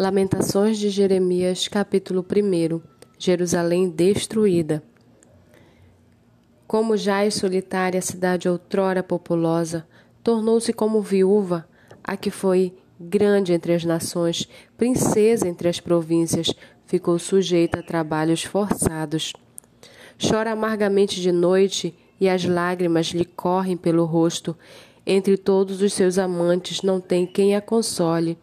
Lamentações de Jeremias, capítulo 1 Jerusalém destruída. Como já é solitária a cidade outrora populosa, tornou-se como viúva, a que foi grande entre as nações, princesa entre as províncias, ficou sujeita a trabalhos forçados. Chora amargamente de noite e as lágrimas lhe correm pelo rosto. Entre todos os seus amantes não tem quem a console.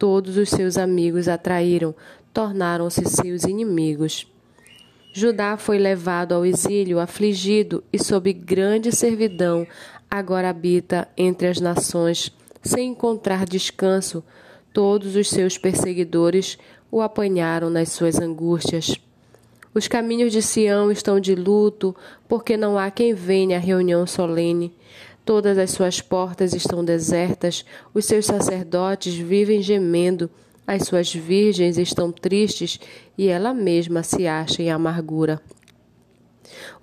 Todos os seus amigos a traíram, tornaram-se seus inimigos. Judá foi levado ao exílio, afligido e sob grande servidão, agora habita entre as nações, sem encontrar descanso. Todos os seus perseguidores o apanharam nas suas angústias. Os caminhos de Sião estão de luto, porque não há quem venha à reunião solene. Todas as suas portas estão desertas, os seus sacerdotes vivem gemendo, as suas virgens estão tristes e ela mesma se acha em amargura.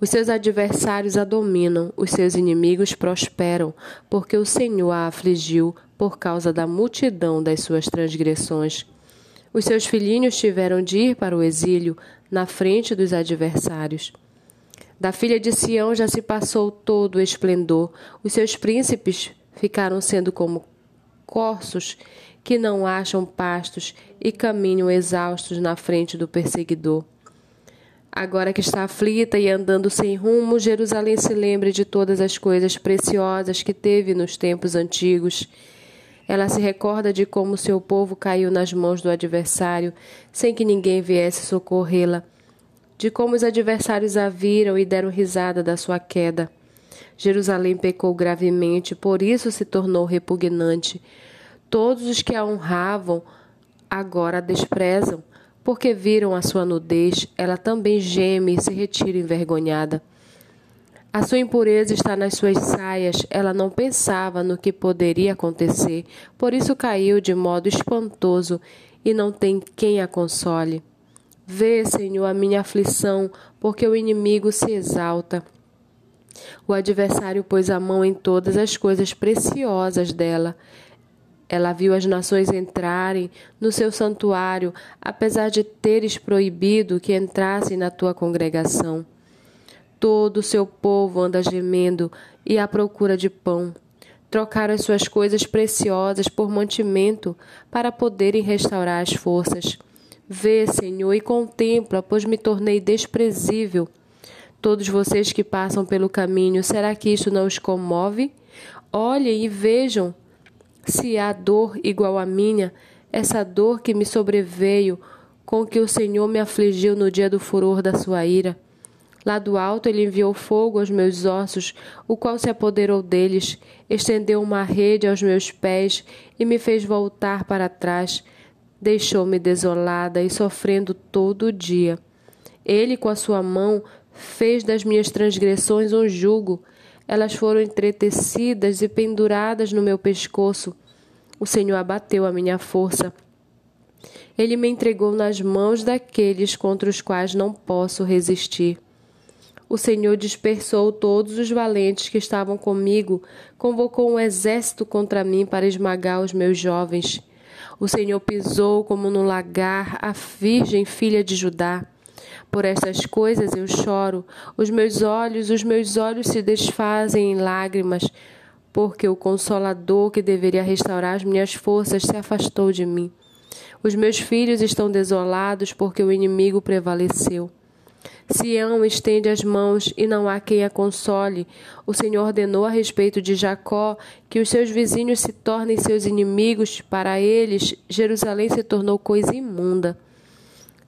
Os seus adversários a dominam, os seus inimigos prosperam, porque o Senhor a afligiu por causa da multidão das suas transgressões. Os seus filhinhos tiveram de ir para o exílio na frente dos adversários. Da filha de Sião já se passou todo o esplendor. Os seus príncipes ficaram sendo como corços que não acham pastos e caminham exaustos na frente do perseguidor. Agora que está aflita e andando sem rumo, Jerusalém se lembre de todas as coisas preciosas que teve nos tempos antigos. Ela se recorda de como seu povo caiu nas mãos do adversário, sem que ninguém viesse socorrê-la de como os adversários a viram e deram risada da sua queda. Jerusalém pecou gravemente, por isso se tornou repugnante. Todos os que a honravam agora a desprezam, porque viram a sua nudez, ela também geme e se retira envergonhada. A sua impureza está nas suas saias, ela não pensava no que poderia acontecer, por isso caiu de modo espantoso e não tem quem a console. Vê, Senhor, a minha aflição, porque o inimigo se exalta. O adversário pôs a mão em todas as coisas preciosas dela. Ela viu as nações entrarem no seu santuário, apesar de teres proibido que entrassem na tua congregação. Todo o seu povo anda gemendo e à procura de pão. Trocaram as suas coisas preciosas por mantimento para poderem restaurar as forças. Vê, Senhor, e contempla, pois me tornei desprezível. Todos vocês que passam pelo caminho, será que isso não os comove? Olhem e vejam se há dor igual à minha, essa dor que me sobreveio, com que o Senhor me afligiu no dia do furor da sua ira. Lá do alto ele enviou fogo aos meus ossos, o qual se apoderou deles, estendeu uma rede aos meus pés e me fez voltar para trás. Deixou-me desolada e sofrendo todo o dia. Ele, com a sua mão, fez das minhas transgressões um jugo. Elas foram entretecidas e penduradas no meu pescoço. O Senhor abateu a minha força. Ele me entregou nas mãos daqueles contra os quais não posso resistir. O Senhor dispersou todos os valentes que estavam comigo, convocou um exército contra mim para esmagar os meus jovens. O Senhor pisou como no lagar a virgem filha de Judá. Por estas coisas eu choro, os meus olhos, os meus olhos se desfazem em lágrimas, porque o consolador que deveria restaurar as minhas forças se afastou de mim. Os meus filhos estão desolados porque o inimigo prevaleceu. Sião estende as mãos e não há quem a console. O Senhor ordenou a respeito de Jacó que os seus vizinhos se tornem seus inimigos. Para eles, Jerusalém se tornou coisa imunda.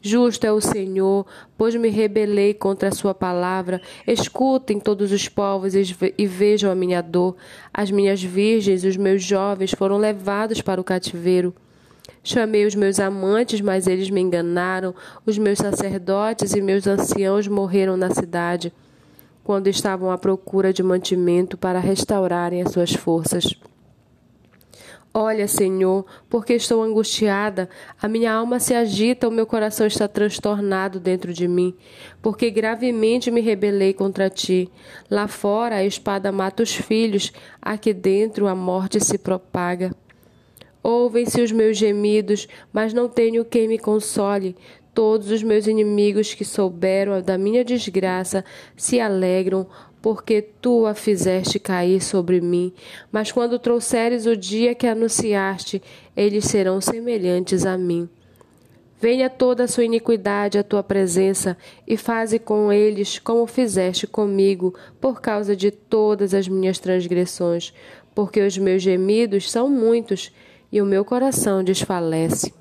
Justo é o Senhor, pois me rebelei contra a sua palavra. Escutem todos os povos e vejam a minha dor. As minhas virgens, os meus jovens foram levados para o cativeiro. Chamei os meus amantes, mas eles me enganaram. Os meus sacerdotes e meus anciãos morreram na cidade, quando estavam à procura de mantimento para restaurarem as suas forças. Olha, Senhor, porque estou angustiada, a minha alma se agita, o meu coração está transtornado dentro de mim, porque gravemente me rebelei contra ti. Lá fora a espada mata os filhos, aqui dentro a morte se propaga. Ouvem-se os meus gemidos, mas não tenho quem me console. Todos os meus inimigos que souberam da minha desgraça se alegram, porque tu a fizeste cair sobre mim. Mas quando trouxeres o dia que anunciaste, eles serão semelhantes a mim. Venha toda a sua iniquidade à tua presença e faze com eles como fizeste comigo, por causa de todas as minhas transgressões, porque os meus gemidos são muitos e o meu coração desfalece.